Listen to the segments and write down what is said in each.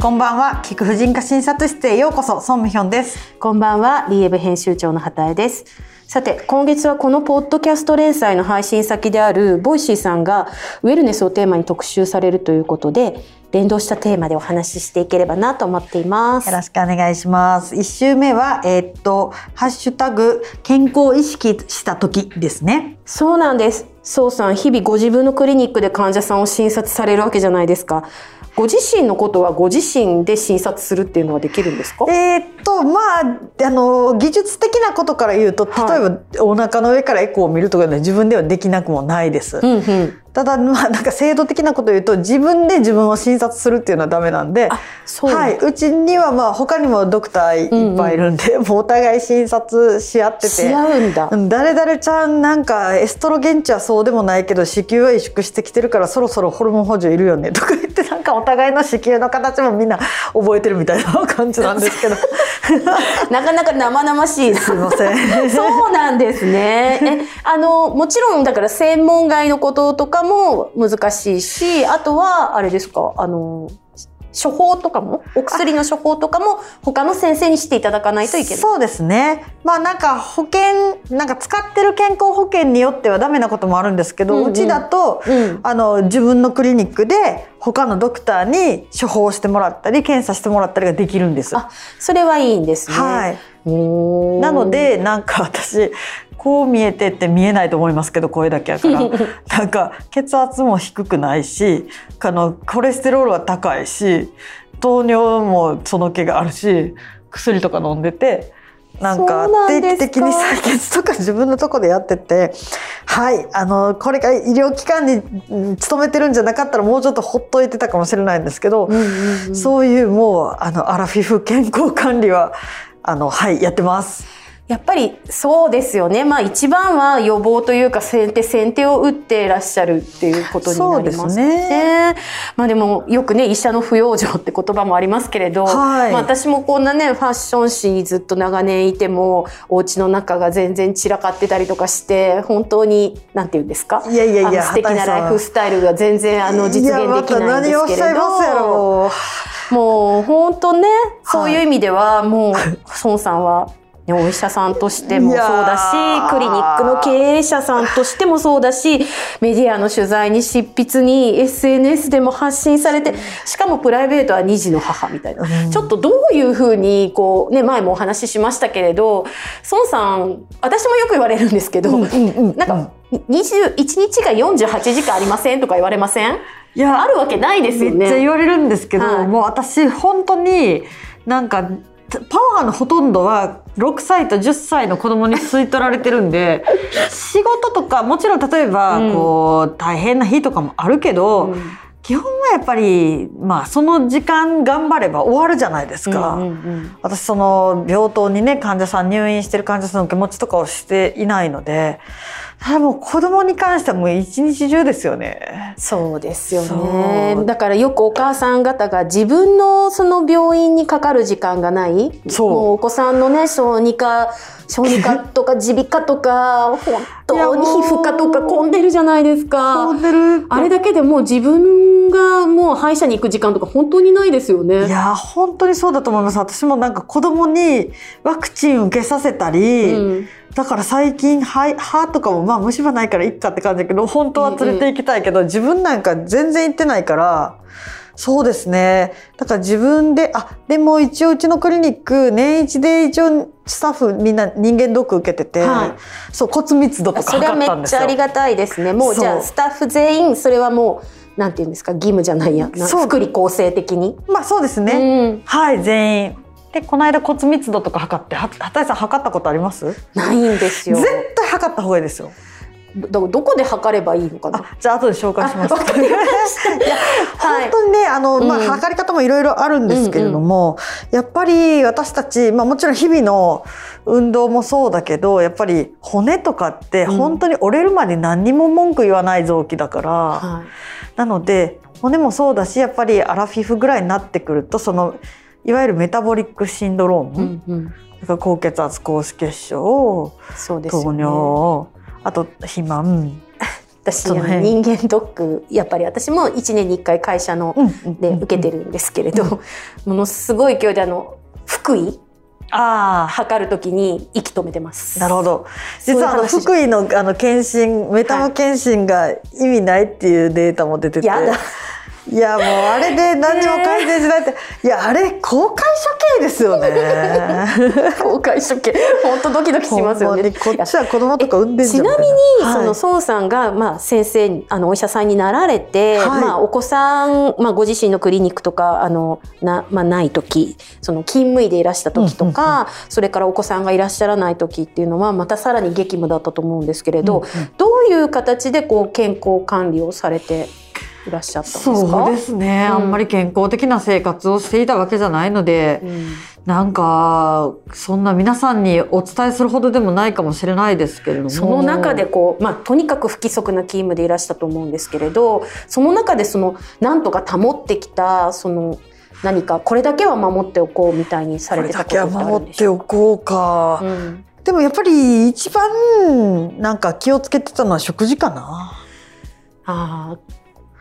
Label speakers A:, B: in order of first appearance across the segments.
A: こんばんは、聴く婦人科診察室へようこそ、宋美玄です。
B: こんばんは、リーエブ編集長の畑江です。さて、今月はこのポッドキャスト連載の配信先であるボイシーさんがウェルネスをテーマに特集されるということで、連動したテーマでお話ししていければなと思っています。
A: よろしくお願いします。一週目は、えーっと、ハッシュタグ、健康を意識した時ですね。
B: そうなんです。宋さん、日々ご自分のクリニックで患者さんを診察されるわけじゃないですか。ご自身のことはご自身で診察するっていうのはできるんですか？
A: えーっと、まあ、あの、技術的なことから言うと、例
B: はい
A: えば、お腹の上からエコーを見るとかね、自分ではできなくもないです。
B: うんうん。
A: ただ、まあ、なんか制度的なことを言うと、自分で自分を診察するっていうのはダメなんで、
B: あ、そう。
A: はい、うちにはまあ他にもドクターいっぱいいるんで、もうお互い診察し合ってて誰々ちゃんなんかエストロゲン値はそうでもないけど子宮は萎縮してきてるからそろそろホルモン補助いるよねとか言ってなんかお互いの子宮の形もみんな覚えてるみたいな感じなんですけど
B: なかなか生々しいです
A: すいません。
B: そうなんですね。え、あの、もちろん、だから専門外のこととかも難しいし、あとは、あれですか、あの、処方とかも、お薬の処方とかも、他の先生にしていただかないといけない。
A: そうですね。まあなんか保険なんか使ってる健康保険によってはダメなこともあるんですけど、う
B: うんうん
A: ちだと、
B: うん
A: あの自分のクリニックで他のドクターに処方してもらったり検査してもらったりができるんです。
B: あ、それはいいんですね。
A: はい。なの、でなんか私こう見えてって見えないと思いますけど声だけやから なんか血圧も低くないしあのコレステロールは高いし糖尿もその気があるし薬とか飲んでて。なんか定期的に採血とか自分のとこでやっててはいあのこれが医療機関にうん勤めてるんじゃなかったらもうちょっとほっといてたかもしれないんですけど、
B: うんうんうん
A: そういうもうあのアラフィフ健康管理はあのはいやってます。
B: やっぱりそうですよね。まあ一番は予防というか先手先手を打っていらっしゃるっていうことになります
A: そうですね。
B: まあでもよくね医者の不養生って言葉もありますけれど、
A: はい。
B: まあ私もこんなねファッション誌にずっと長年いてもお家の中が全然散らかってたりとかして本当になんて言うんですか？
A: いやいやいや
B: 素敵なライフスタイルが全然あの実現できないんですけれど。
A: ろ
B: もう本当ね、そういう意味ではもう 孫さんは、ね、お医者さんとしてもそうだしクリニックの経営者さんとしてもそうだしメディアの取材に執筆に SNS でも発信されてしかもプライベートは2児の母みたいな、
A: うん。
B: ちょっとどういうふうにこう、ね、前もお話ししましたけれど孫さん私もよく言われるんですけど、
A: うんうんうん
B: なんか21日が48時間ありませんとか言われません？
A: いや
B: あるわけないですよね。
A: めっちゃ言われるんですけど、
B: はい。
A: もう私本当になんかパワーのほとんどは6歳と10歳の子供に吸い取られてるんで 仕事とかもちろん例えば
B: うん。
A: こう大変な日とかもあるけど、
B: うん。
A: 基本はやっぱりまあその時間頑張れば終わるじゃないですか。
B: うんうんうん。
A: 私その病棟にね患者さん入院してる患者さんの受け持ちとかをしていないのでただもう子供に関してはもう一日中ですよね。
B: そうですよね。だからよくお母さん方が自分のその病院にかかる時間がない。
A: そう
B: もうお子さんのね小児科小児科とか耳鼻科とか本当に皮膚科とか混んでるじゃないですか。
A: 混んでる
B: あれだけでもう自分がもう歯医者に行く時間とか本当にないですよね。
A: いや本当にそうだと思います私もなんか子供にワクチン受けさせたり、
B: うん
A: だから最近歯歯とかもまあ虫歯ないからいっかって感じだけど本当は連れて行きたいけど、自分なんか全然行ってないからそうですねだから自分であでも一応うちのクリニック年一で一応スタッフみんな人間ドック受けてて、
B: はい
A: そう骨密度とか
B: それはめっ
A: 測ったんですよ。
B: ちゃありがたいですね。もうじゃあスタッフ全員それはもうなんていうんですか義務じゃないや。福利厚生的に？
A: まあそうですね、
B: うん
A: はい全員でこの間骨密度とか測っては畑井さん測ったことあります？
B: ないんですよ。
A: 絶対測った方がいいですよ。
B: どどこで測ればいいのかな？
A: あじゃあ後で紹介します。本当にねあの、まあ
B: うん。
A: 測り方もいろいろあるんですけれども、やっぱり私たち、まあ、もちろん日々の運動もそうだけどやっぱり骨とかって
B: うん。
A: 本当に折れるまで何にも文句言わない臓器だから、
B: は
A: なので骨もそうだしやっぱりアラフィフぐらいになってくるとそのいわゆるメタボリックシンドローム、
B: い。うんうん。
A: だから高血圧高脂血症
B: そうですよ
A: 糖
B: ね。
A: 尿、あと肥満。
B: 私人間ドックやっぱり私も1年に1回会社ので受けて
A: る
B: るんですけれど、ものすごい勢いであの福井
A: ああ
B: 測るときに息止めてます。
A: なるほど。実はあの福井のあの検診メタボ検診が意味ないっていうデータも出てて、
B: やだ
A: いやもうあれで何にも改善しないって、いやあれ公開処刑ですよね。
B: 公開処刑。本当ドキドキしますよね。
A: こっちは子供とか産んで
B: ちなみに、
A: はい。
B: その宋さんが、まあ、先生にあのお医者さんになられて、
A: はい。
B: まあ、お子さん、まあ、ご自身のクリニックとかあのな,、まあ、ない時その勤務医でいらした時とか、それからお子さんがいらっしゃらない時っていうのはまたさらに激務だったと思うんですけれど、
A: うんうん。
B: どういう形でこう健康管理をされていらっしゃったんですか？
A: そうですね、
B: うん。
A: あんまり健康的な生活をしていたわけじゃないので、
B: うん。
A: なんかそんな皆さんにお伝えするほどでもないかもしれないですけれども。
B: その中でこう、まあ、とにかく不規則な勤務でいらしたと思うんですけれどその中でそのなんとか保ってきたその何かこれだけは守っておこうみたいにさ
A: こ
B: れてたことってあるん
A: 守って
B: でしょう
A: おこうか、
B: うん。
A: でもやっぱり一番なんか気をつけてたのは食事かな。
B: ああ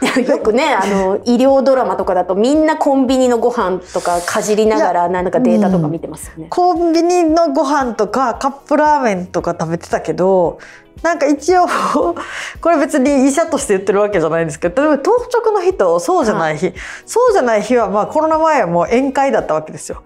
B: よくねあの医療ドラマとかだとみんなコンビニのご飯とかかじりながらなんかデータとか見てますよね。
A: コンビニのご飯とかカップラーメンとか食べてたけどなんか一応 これ別に医者として言ってるわけじゃないんですけど例えば当直の日とそうじゃない日、そうじゃない日はまあコロナ前はもう宴会だったわけですよ。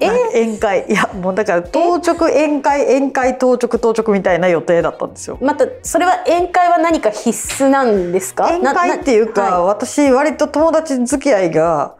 B: え？
A: なんか宴会。いやもうだから当直宴会宴会当直当直みたいな予定だったんですよ。
B: またそれは宴会は何か必須なんですか？
A: 宴会っていうか、
B: は
A: 私割と友達付き合いが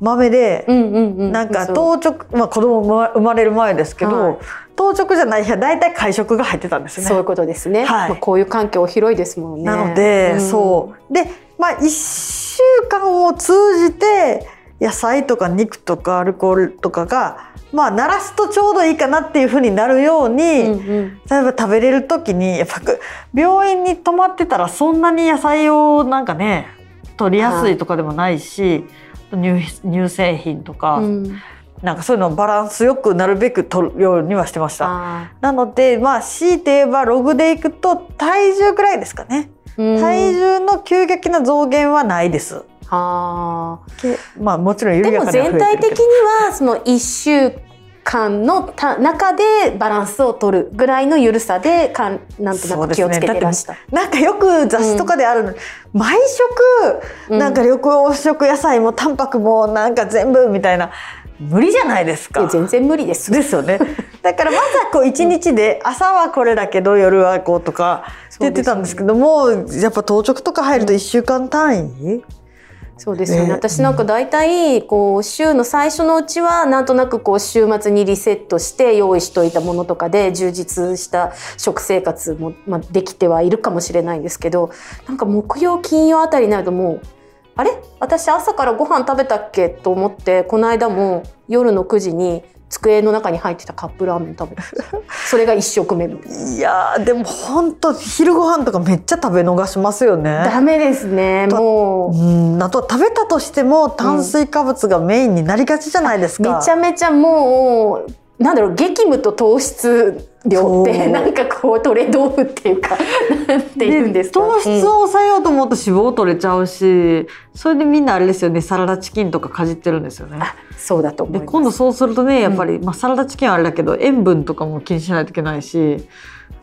A: まめで、
B: いうんうんうん、
A: なんか当直、まあ、子供も生まれる前ですけど、
B: はい。
A: 当直じゃない日は大体会食が入ってたんですね。
B: そういうことですね。
A: はい。
B: まあ、こういう環境広いですもんね。
A: なので、
B: ん。
A: そう。でまあ1週間を通じて野菜とか肉とかアルコールとかがまあ鳴らすとちょうどいいかなっていうふうになるように、
B: うんうん
A: 例えば食べれる時にやっぱ病院に泊まってたらそんなに野菜をなんかね取りやすいとかでもないし、乳乳製品とか、
B: うん
A: なんかそういうのをバランスよくなるべく取るようにはしてました。
B: あ
A: なのでまあ強いて言えばログでいくと体重ぐらいですかね。
B: ー
A: 体重の急激な増減はないです。
B: あ
A: けまあもちろん
B: ーでも全体的にはその1週間のた中でバランスを取るぐらいの緩さでかんなんとなく気をつけてらした。
A: なんかよく雑誌とかであるの、毎食
B: うん
A: なんか緑黄色野菜もタンパクもなんか全部みたいな無理じゃないですか。
B: 全然無理です。
A: ですよね。だからまずはこう一日で朝はこれだけど夜はこうとかって言ってたんですけども、やっぱ当直とか入ると1週間単位、
B: そうですよね。
A: ね
B: 私なんか大体こう週の最初のうちはなんとなくこう週末にリセットして用意しといたものとかで充実した食生活もまあできてはいるかもしれないんですけど、なんか木曜金曜あたりになるともうあれ？私朝からご飯食べたっけ？と思ってこの間も夜の9時に机の中に入ってたカップラーメン食べた それが一食目みたいない
A: やーでも本当昼ご飯とかめっちゃ食べ逃しますよね。
B: ダメですねもう。
A: うん、あとは食べたとしても炭水化物がメインになりがちじゃないですか。
B: めちゃめちゃもうなんだろう激務と糖質量ってなんかこうトレードオフっていうかなんて言うんですか？
A: 糖質を抑えようと思うと脂肪取れちゃうし、それでみんなあれですよねサラダチキンとかかじってるんですよね。
B: あそうだと思います。
A: で今度そうするとねやっぱり、まあ、サラダチキンはあれだけど塩分とかも気にしないといけないし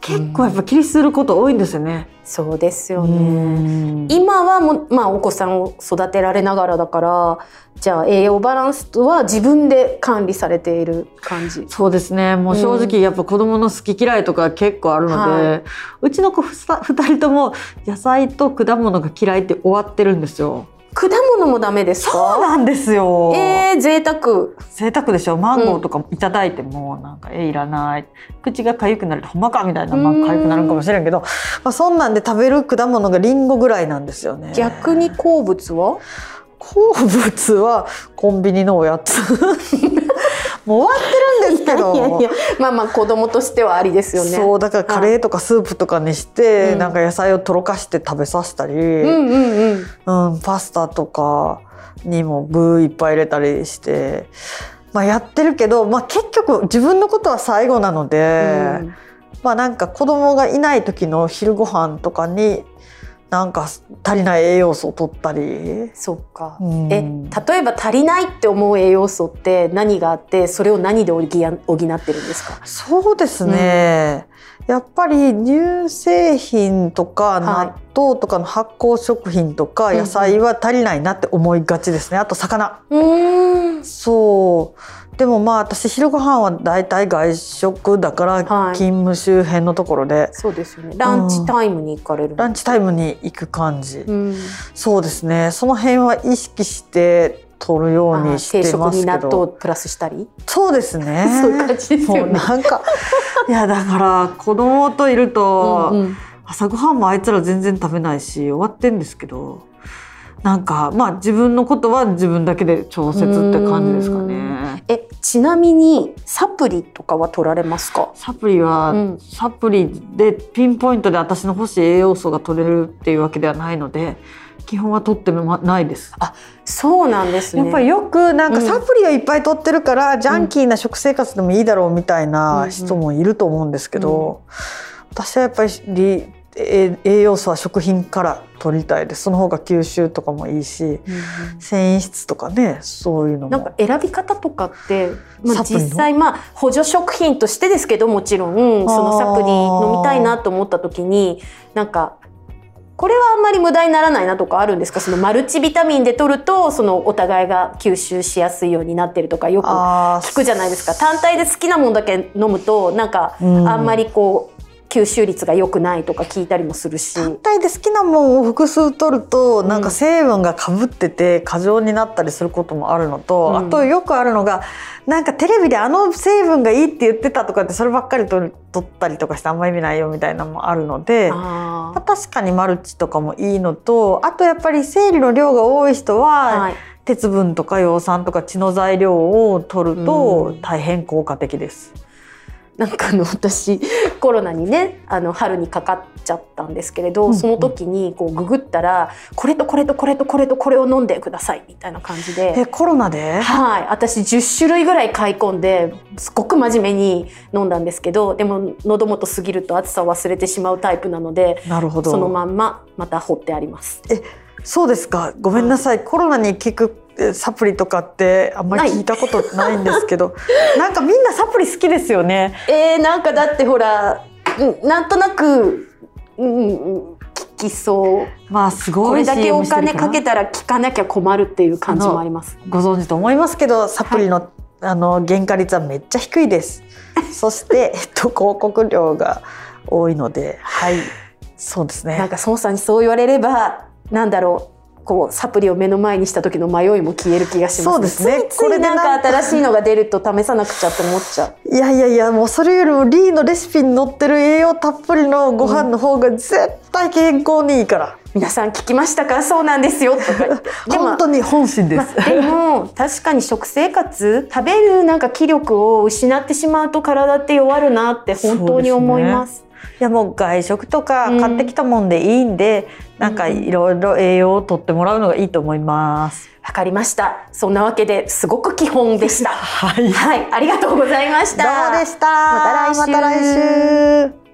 A: 結構やっぱ気にすること多いんですよね。
B: そうですよ
A: う
B: ね
A: ん。
B: 今はもう、まあ、お子さんを育てられながらだからじゃあ栄養バランスは自分で管理されている感じ。
A: そうですね。もう正直やっぱ子供の好き嫌いとか結構あるので、
B: は
A: うちの子ふた二人とも野菜と果物が嫌いって終わってるんですよ。
B: 果物もダメです
A: そう
B: か
A: なんですよ。
B: えー、贅沢。
A: 贅沢でしょ？マンゴーとかいただいてもなんか、えいらない。口が痒くなるとほんまかみたいな、まあ、
B: うん。
A: 痒くなるかもしれんけど、まあ、そんなんで食べる果物がリンゴぐらいなんですよね。
B: 逆に好物は？
A: 好物はコンビニのおやつもう終わってるんですけど。
B: いやいやまあまあ子供としてはありですよね。
A: そうだからカレーとかスープとかにして、
B: うん。
A: なんか野菜をとろかして食べさせたり、
B: うんうんうん。
A: うん、パスタとかにも具いっぱい入れたりして、まあ、やってるけど、まあ、結局自分のことは最後なので、
B: うん。
A: まあなんか子供がいない時の昼ご飯とかになんか足りない栄養素を取ったり。
B: そっか、
A: うん。
B: え例えば足りないって思う栄養素って何があってそれを何で補ってるんですか？
A: そうですね、やっぱり乳製品とか
B: はい。
A: 納豆とかの発酵食品とか
B: うん
A: 野菜は足りないなって思いがちですね。あと魚。
B: うん
A: そう。でもまあ私昼ご飯はだいたい外食だから
B: はい。
A: 勤務周辺のところで。
B: そうですよね。ランチタイムに行かれる。
A: ランチタイムに行く感じ、
B: うん。
A: そうですね。その辺は意識して取るようにしてますけ
B: に納豆
A: ど
B: プラスしたり？
A: そうですね。
B: そういう感じですよね。
A: なんかいやだから子供といると、
B: うんうん。
A: 朝ごはんもあいつら全然食べないし終わってんですけどなんかまあ自分のことは自分だけで調節って感じですかね。
B: えちなみにサプリとかは取られますか？
A: サプリは、
B: うん。
A: サプリでピンポイントで私の欲しい栄養素が取れるっていうわけではないので基本は取ってもないです。
B: そうなんですね。
A: やっぱりよくなんか
B: うん。
A: サプリをいっぱい取ってるから、ジャンキーな食生活でもいいだろうみたいな人もいると思うんですけど、私はやっぱり栄養素は食品から取りたいです。その方が吸収とかもいいし
B: うんうん。
A: 繊維質とかねそういうのも。
B: なんか選び方とかって、まあ、実際まあ補助食品としてですけどもちろんそのサプリ飲みたいなと思った時になんかこれはあんまり無駄にならないなとかあるんですか？そのマルチビタミンで取るとそのお互いが吸収しやすいようになってるとかよく聞くじゃないですか。単体で好きなもんだけ飲むとなんか
A: うん。
B: あんまりこう吸収率が良くないとか聞いたりもするし。
A: 単体で好きなもんを複数取ると
B: ん
A: なんか成分がかぶってて過剰になったりすることもあるのと、
B: うん
A: あとよくあるのがなんかテレビであの成分がいいって言ってたとかってそればっかり取ったりとかしてあんま意味ないよみたいなのもあるので。
B: あ
A: まあ確かにマルチとかもいいのとあとやっぱり生理の量が多い人
B: ー
A: は、
B: はい
A: 鉄分とか葉酸とか血の材料を取ると
B: うん
A: 大変効果的です。
B: なんかあの私コロナにねあの春にかかっちゃったんですけれど、
A: うんうん。
B: その時にこうググったらこれとこれとこれとこれとこれを飲んでくださいみたいな感じ
A: え
B: で。
A: コロナで？
B: はい、私10種類ぐらい買い込んですごく真面目に飲んだんですけどでも喉元過ぎると暑さを忘れてしまうタイプなので
A: なるほど。
B: そのまんままた放ってあります。
A: そうですか。ごめんなさい、コロナに効くえサプリとかってあんまり聞いたことないんですけど なんかみんなサプリ好きですよね。
B: えー、なんかだってほらうんなんとなく、うんうん、効きそう
A: まあすごい
B: これだけお金かけたら効かなきゃ困るっていう感じもあります。
A: ご存知と思いますけどサプリの,、あの原価率はめっちゃ低いです。そして、えっと、広告料が多いのではいそうですね。
B: なんか孫さんにそう言われればなんだろうこうサプリを目の前にした時の迷いも消える気がします、
A: そうですね
B: ついついなんか新しいのが出ると試さなくちゃって思っちゃう。
A: いやいやいやもうそれよりもリーのレシピに載ってる栄養たっぷりのご飯の方が絶対健康にいいから、
B: 皆さん聞きましたか？そうなんですよとか
A: 本当に本心です。
B: まあでも確かに食生活食べるなんか気力を失ってしまうと体って弱るなって本当に思います。
A: いやもう外食とか
B: うん
A: 買ってきたもんでいいんで、なんかいろいろ栄養をとってもらうのがいいと思います。
B: わかりました。そんなわけですごく基本でした。
A: はい。
B: はい、ありがとうございました。
A: どうでした？
B: また来週
A: また来週